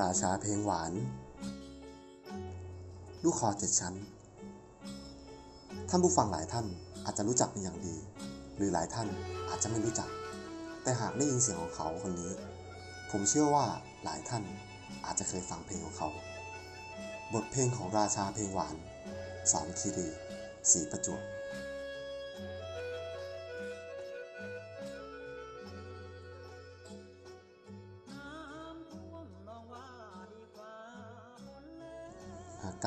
ราชาเพลงหวาน ลูกคอเจ็ดชั้น ท่านผู้ฟังหลายท่านอาจจะรู้จักเป็นอย่างดี หรือหลายท่านอาจจะไม่รู้จัก แต่หากได้ยินเสียงของเขาคนนี้ ผมเชื่อว่าหลายท่านอาจจะเคยฟังเพลงของเขา บทเพลงของราชาเพลงหวาน สอนคีรีสีประจวบ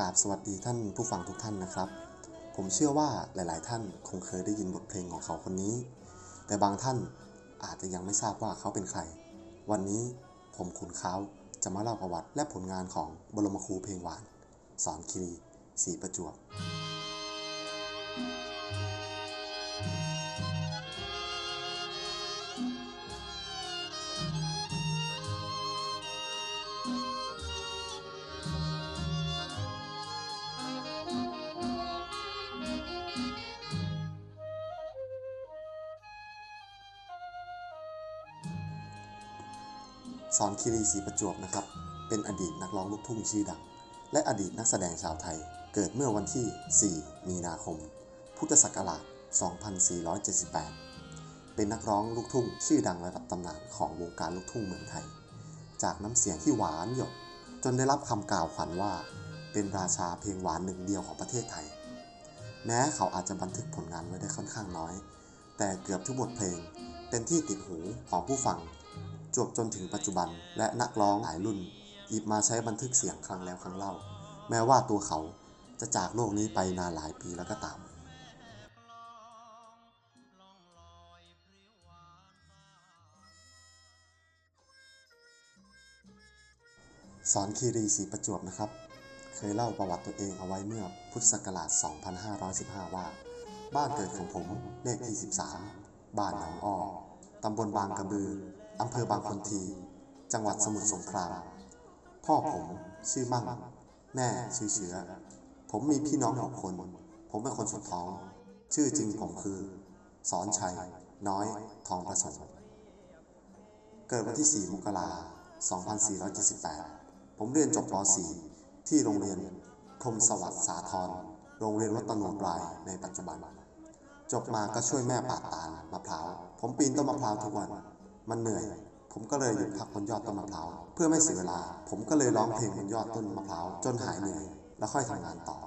ราบสวัสดีท่านผู้ฟังทุกท่านนะครับ ผมเชื่อว่าหลาย ๆ ท่านคงเคยได้ยินบทเพลงของเขาคนนี้ แต่บางท่านอาจจะยังไม่ทราบว่าเขาเป็นใคร วันนี้ผมขุนเขาจะมาเล่าประวัติและผลงานของบรมครูเพลงหวาน สอนคีรีสีประจวบ สอนคีรีศรีประจวบนะครับ เป็นอดีตนักร้องลูกทุ่งชื่อดัง และอดีตนักแสดงชาวไทย เกิดเมื่อวันที่ 4 มีนาคม พุทธศักราช 2478 เป็นนักร้องลูกทุ่งชื่อดังระดับตำนานของวงการลูกทุ่งเมืองไทย จากน้ำเสียงที่หวานหยดจนได้รับคำกล่าวขวัญว่า เป็นราชาเพลงหวานหนึ่งเดียวของประเทศไทย แม้เขาอาจจะบันทึกผลงานไว้ได้ค่อนข้างน้อย แต่เกือบทุกบทเพลงเป็นที่ติดหูของผู้ฟัง จวบจนถึงปัจจุบัน และนักร้องหลายรุ่นหยิบมาใช้บันทึกเสียงครั้งแล้วครั้งเล่า แม้ว่าตัวเขาจะจากโลกนี้ไปนานหลายปีแล้วก็ตามสอนคีรีศรีประจวบนะครับ เคยเล่าประวัติตัวเองเอาไว้เมื่อพุทธศักราช 2515 ว่า บ้านเกิดของผมเลขที่ 13 บ้านหนองอ้อตำบลบางกระบือ อำเภอบางคนที จังหวัดสมุทรสงคราม พ่อผมชื่อมั่ง แม่ชื่อเชื้อ ผมมีพี่น้องหกคน ผมเป็นคนสุดท้อง ชื่อจริงผมคือ สอนชัย น้อย ทองประสงค์เกิดวันที่ 4 มกราคม 2478 ผมเรียนจบป .4 ที่โรงเรียนพรมสวัสดิ์สาทรโรงเรียนวัตโนปลายในปัจจุบัน จบมาก็ช่วยแม่ปาดตาลมะพร้าว ผมปีนต้นมะพร้าวทุกวัน มันเหนื่อย ผมก็เลยหยุดพักบนยอดต้นมะพร้าวเพื่อไม่เสียเวลา ผมก็เลยร้องเพลงบนยอดต้นมะพร้าวจนหายเหนื่อย แล้วค่อยทำงานต่อ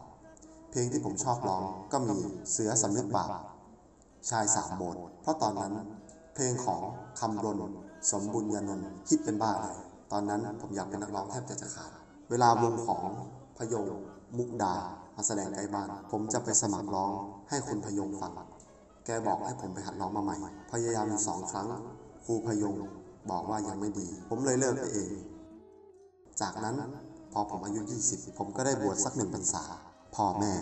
เพลงที่ผมชอบร้องก็มีเสือสำนึกบาปชายสามโบสถ์เพราะตอนนั้นเพลงของคำรณสมบุญญานนท์ฮิตเป็นบ้าเลยตอนนั้นผมอยากเป็นนักร้องแทบจะจะขาด เวลาวงของพยงมุกดา มาแสดงใกล้บ้าน ผมจะไปสมัครร้องให้คุณพยงฟัง แกบอกให้ผมไปหัดร้องมาใหม่ พยายามอยู่สองครั้ง ครูพยงบอกว่ายังไม่ดี ผมเลยเลิกไปเอง จากนั้นพอผมอายุ 20 ผมก็ได้บวชสักหนึ่งพรรษา พ่อแม่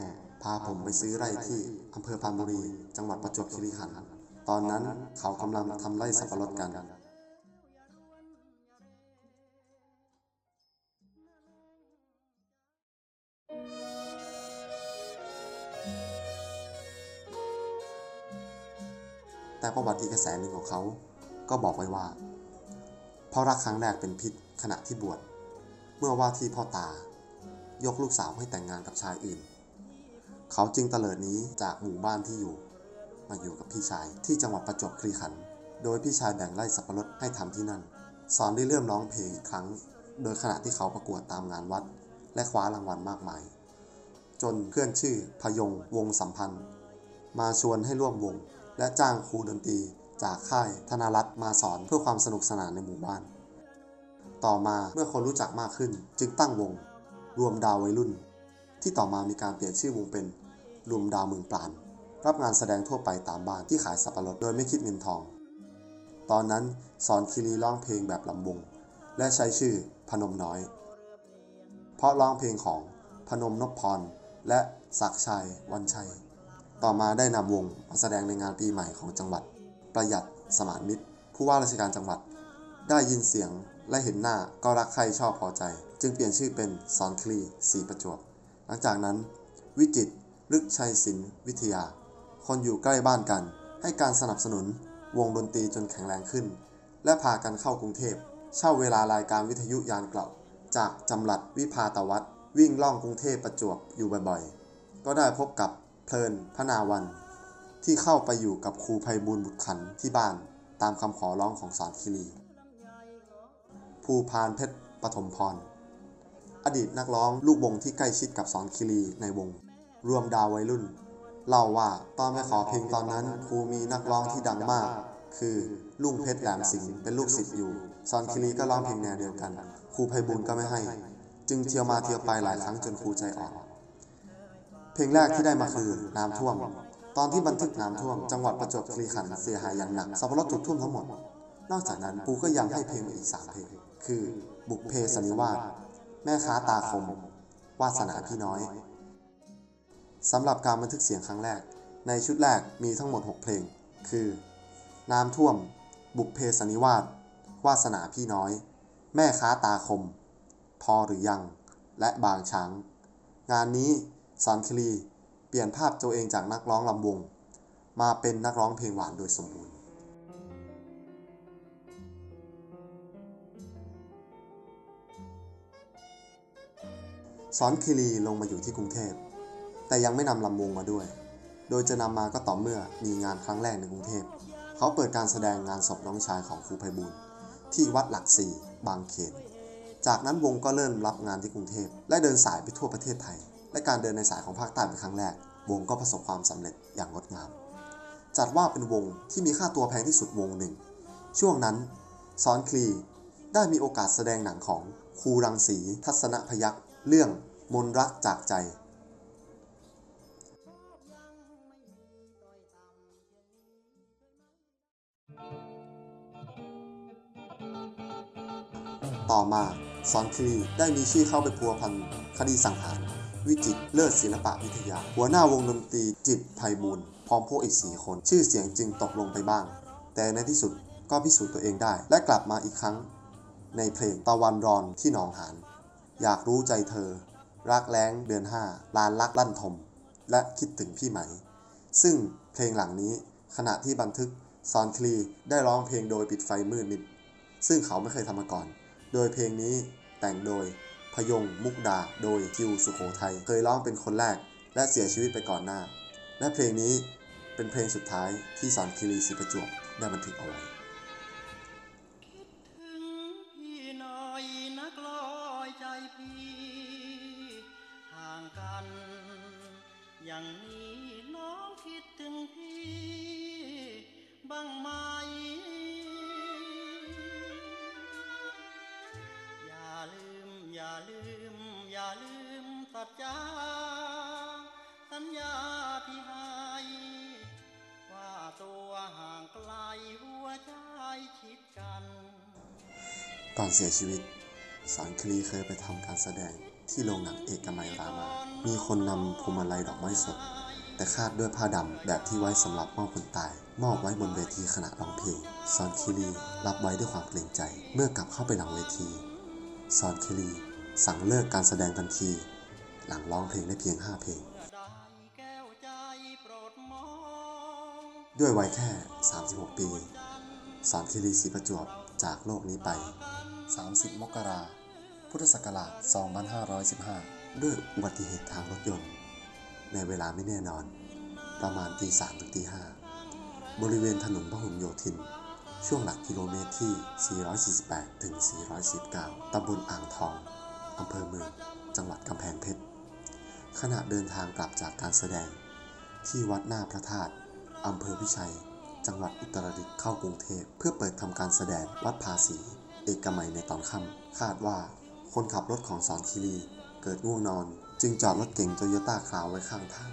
พาผมไปซื้อไร่ที่อำเภอพานบุรี จังหวัดประจวบคีรีขันธ์ ตอนนั้นเขากำลังทำไร่สับปะรดกัน แต่ประวัติอีกกระแสหนึ่งของเขา ก็บอกไว้ว่า เพราะรักครั้งแรกเป็นพิษขณะที่บวช เมื่อว่าที่พ่อตา ยกลูกสาวให้แต่งงานกับชายอื่น เขาจึงเตลิดนี้จากหมู่บ้านที่อยู่ มาอยู่กับพี่ชายที่จังหวัดประจวบคีรีขันธ์ โดยพี่ชายแบ่งไร่สับปะรดให้ทำที่นั่น สอนได้เริ่มร้องเพลงอีกครั้ง โดยขณะที่เขาประกวดตามงานวัด และคว้ารางวัลมากมาย จนเพื่อนชื่อพยงวงสัมพันธ์ มาชวนให้ร่วมวงและจ้างครูดนตรี จากค่ายธนรัตน์มาสอนเพื่อความสนุกสนานในหมู่บ้าน ต่อมาเมื่อคนรู้จักมากขึ้นจึงตั้งวง รวมดาววัยรุ่น ที่ต่อมามีการเปลี่ยนชื่อวงเป็นรวมดาวเมืองปราณรับงานแสดงทั่วไปตามบ้านที่ขายสับปะรดโดยไม่คิดเงินทอง ตอนนั้นสอนคีรีร้องเพลงแบบลำวง และใช้ชื่อพนมน้อย เพราะร้องเพลงของพนมนพพร และศักชัยวันชัย ต่อมาได้นำวงมาแสดงในงานปีใหม่ของจังหวัด ประหยัดสมานมิตร ผู้ว่าราชการจังหวัด ได้ยินเสียงและเห็นหน้าก็รักใครชอบพอใจ จึงเปลี่ยนชื่อเป็นสอนคลีสีประจวบ หลังจากนั้น วิจิตลึกชัยศิลป์วิทยา คนอยู่ใกล้บ้านกัน ให้การสนับสนุนวงดนตรีจนแข็งแรงขึ้น และพากันเข้ากรุงเทพ เช่าเวลารายการวิทยุยานเกล่าจากจำหลัดวิภาตวัฒน์วิ่งล่องกรุงเทพประจวบอยู่บ่อยๆ ก็ได้พบกับเพลินพนาวัน ที่เข้าไปอยู่กับครูภัยบูลบุตรขันที่บ้านตามคำขอร้องของสอนคิรี ภูพานเพชรปฐมพร อดีตนักร้องลูกวงที่ใกล้ชิดกับสอนคิรีในวง รวมดาววัยรุ่น เล่าว่าตอนไปขอเพลงตอนนั้นครูมีนักร้องที่ดังมาก คือลุงเพชรแหลมสิงห์เป็นลูกศิษย์อยู่สอนคิรีก็ร้องเพลงแนวเดียวกัน ครูไพบุญก็ไม่ให้ จึงเที่ยวมาเที่ยวไปหลายครั้งจนครูใจอ่อนเพลงแรกที่ได้มาคือน้ำท่วม ตอนที่บันทึกน้ำท่วมจังหวัดประจวบคีรีขันธ์เสียหายอย่างหนักสับปะรดถูกท่วมทั้งหมด นอกจากนั้นครูก็ยังให้เพลงอีกสามเพลงคือบุกเพสนิวาสแม่ค้าตาคม วาสนาพี่น้อยสำหรับการบันทึกเสียงครั้งแรก ในชุดแรกมีทั้งหมด 6 เพลง คือ น้ำท่วม บุกเพสนิวาสวาสนาพี่น้อย แม่ค้าตาคม พอหรือยัง และบางช้าง งานนี้สอนคลี เปลี่ยนภาพตัวเองจากนักร้องลำวง มาเป็นนักร้องเพลงหวานโดยสมบูรณ์ สอนคิรีลงมาอยู่ที่กรุงเทพ แต่ยังไม่นำลำวงมาด้วย โดยจะนำมาก็ต่อเมื่อมีงานครั้งแรกในกรุงเทพ เขาเปิดการแสดงงานศพน้องชายของครูไพบูลที่วัดหลักสี่บางเขน จากนั้นวงก็เริ่มรับงานที่กรุงเทพ และเดินสายไปทั่วประเทศไทย และการเดินในสายของภาคใต้เป็นครั้งแรก วงก็ประสบความสำเร็จอย่างงดงาม จัดว่าเป็นวงที่มีค่าตัวแพงที่สุดวงหนึ่ง ช่วงนั้นซอนคลีได้มีโอกาสแสดงหนังของครูรังสีทัศนพยักษ์เรื่องมนรักจากใจ ต่อมาซอนคลีได้มีชื่อเข้าไปพัวพันคดีสังหาร วิจิตเลิศศิลปะวิทยา หัวหน้าวงดนตรีจิตไพบูลพร้อมพวกอีกสี่คน ชื่อเสียงจึงตกลงไปบ้าง แต่ในที่สุดก็พิสูจน์ตัวเองได้ และกลับมาอีกครั้ง ในเพลงตะวันรอนที่หนองหานอยากรู้ใจเธอ รักแร้งเดือนห้าลานลักลั่นทม และคิดถึงพี่ไหม ซึ่งเพลงหลังนี้ขณะที่บันทึกซอนคลีได้ร้องเพลงโดยปิดไฟมืดมิดซึ่งเขาไม่เคยทำมาก่อน โดยเพลงนี้แต่งโดย พยงมุกดาโดยคิวสุโขทัยเคยร้องเป็นคนแรก และเสียชีวิตไปก่อนหน้า และเพลงนี้เป็นเพลงสุดท้ายที่สอนคิรีศิประจวบได้บันทึกเอาไว้อย่างนี้น้องคิดถึงพี่บ้างไหม อย่าลืม อย่าลืมสัจจาสัญญาที่ให้ว่าตัวห่างไกลหัวใจชิดกัน ก่อนเสียชีวิตสอนคลีเคยไปทำการแสดงที่โรงหนังเอกมัยรามา มีคนนำพวงมาลัยดอกไม้สด แต่คาดด้วยผ้าดำแบบที่ไว้สำหรับมอบคนตาย มอบไว้บนเวทีขณะร้องเพลงซอนคิรีรับไว้ด้วยความเกรงใจ เมื่อกลับเข้าไปหลังเวที ซอนคิรีสั่งเลิกการแสดงทันที หลังร้องเพลงได้เพียง 5 เพลง ด้วยวัยแค่ 36 ปี สอนคิรีศรีประจวบจากโลกนี้ไป 30 มกราพุทธศักราช 2515 ด้วยอุบัติเหตุทางรถยนต์ ในเวลาไม่แน่นอน ประมาณตี3ถึงตี5บริเวณถนนพหลโยธิน ช่วงหลักกิโลเมตรที่ 448 ถึง449ตำบลอ่างทอง อำเภอเมือง จังหวัดกำแพงเพชร ขณะเดินทางกลับจากการแสดง ที่วัดหน้าพระธาตุ อำเภอพิชัย จังหวัดอุตรดิตถ์เข้ากรุงเทพ เพื่อเปิดทำการแสดงวัดภาษี เอกมัยในตอนค่ำ คาดว่าคนขับรถของสอนคิรีเกิดง่วงนอน จึงจอดรถเก๋งโตโยต้าคราวไว้ข้างทาง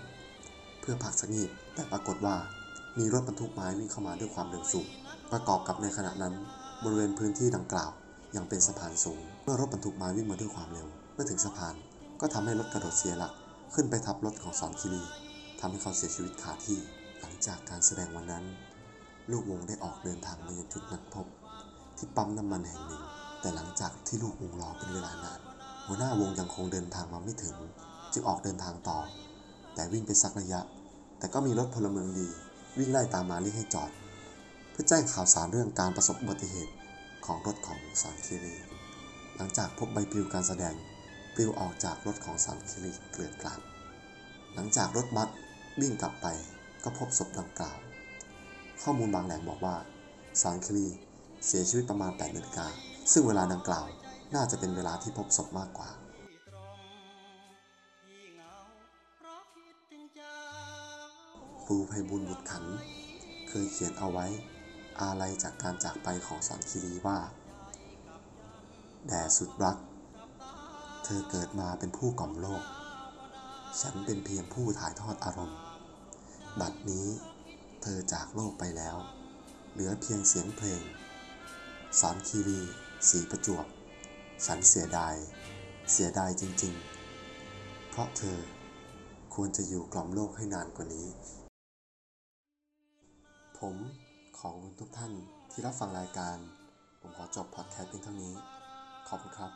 เพื่อพักสักนิดแต่ปรากฏว่า มีรถบรรทุกไม้วิ่งเข้ามาด้วยความเร็วสูง ประกอบกับในขณะนั้น บริเวณพื้นที่ดังกล่าวยังเป็นสะพานสูง เมื่อรถบรรทุกไม้วิ่งมาด้วยความเร็ว เมื่อถึงสะพาน ก็ทำให้รถกระโดดเสียหลัก ขึ้นไปทับรถของสอนคิรีทำให้เขาเสียชีวิตคาที่ หลังจากการแสดงวันนั้น ลูกวงได้ออกเดินทางมายังจุดนัดพบ ที่ปั๊มน้ำมันแห่งหนึ่ง แต่หลังจากที่ลูกวงรอเป็นเวลานาน หัวหน้าวงยังคงเดินทางมาไม่ถึง จึงออกเดินทางต่อ แต่วิ่งไปสักระยะ แต่ก็มีรถพลเมืองดี วิ่งไล่ตามมาเรียกให้จอด เพื่อแจ้งข่าวสารเรื่องการประสบอุบัติเหตุของรถของสอนคิรีหลังจากพบใบปลิวการแสดงปลิวออกจากรถของสอนคิรีเกลื่อนกลาดหลังจากรถบัสวิ่งกลับไปก็พบศพดังกล่าว ข้อมูลบางแหล่งบอกว่าสารคลีเสียชีวิตประมาณ8นาฬิกาซึ่งเวลาดังกล่าวน่าจะเป็นเวลาที่พบศพมากกว่า ครูไพบุญบุตรขัน เคยเขียนเอาไว้ อาลัยจากการจากไปของสอนคีรีว่า แด่สุดรัก เธอเกิดมาเป็นผู้กล่อมโลก ฉันเป็นเพียงผู้ถ่ายทอดอารมณ์ บัดนี้เธอจากโลกไปแล้ว เหลือเพียงเสียงเพลง สอนคีรี สีประจวบ ฉันเสียดาย เสียดายจริง ๆ เพราะเธอควรจะอยู่กล่อมโลกให้นานกว่านี้ ผมของคุณทุกท่านที่รับฟังรายการ ผมขอจบพอดแคสต์เพียงเท่านี้ ขอบคุณครับ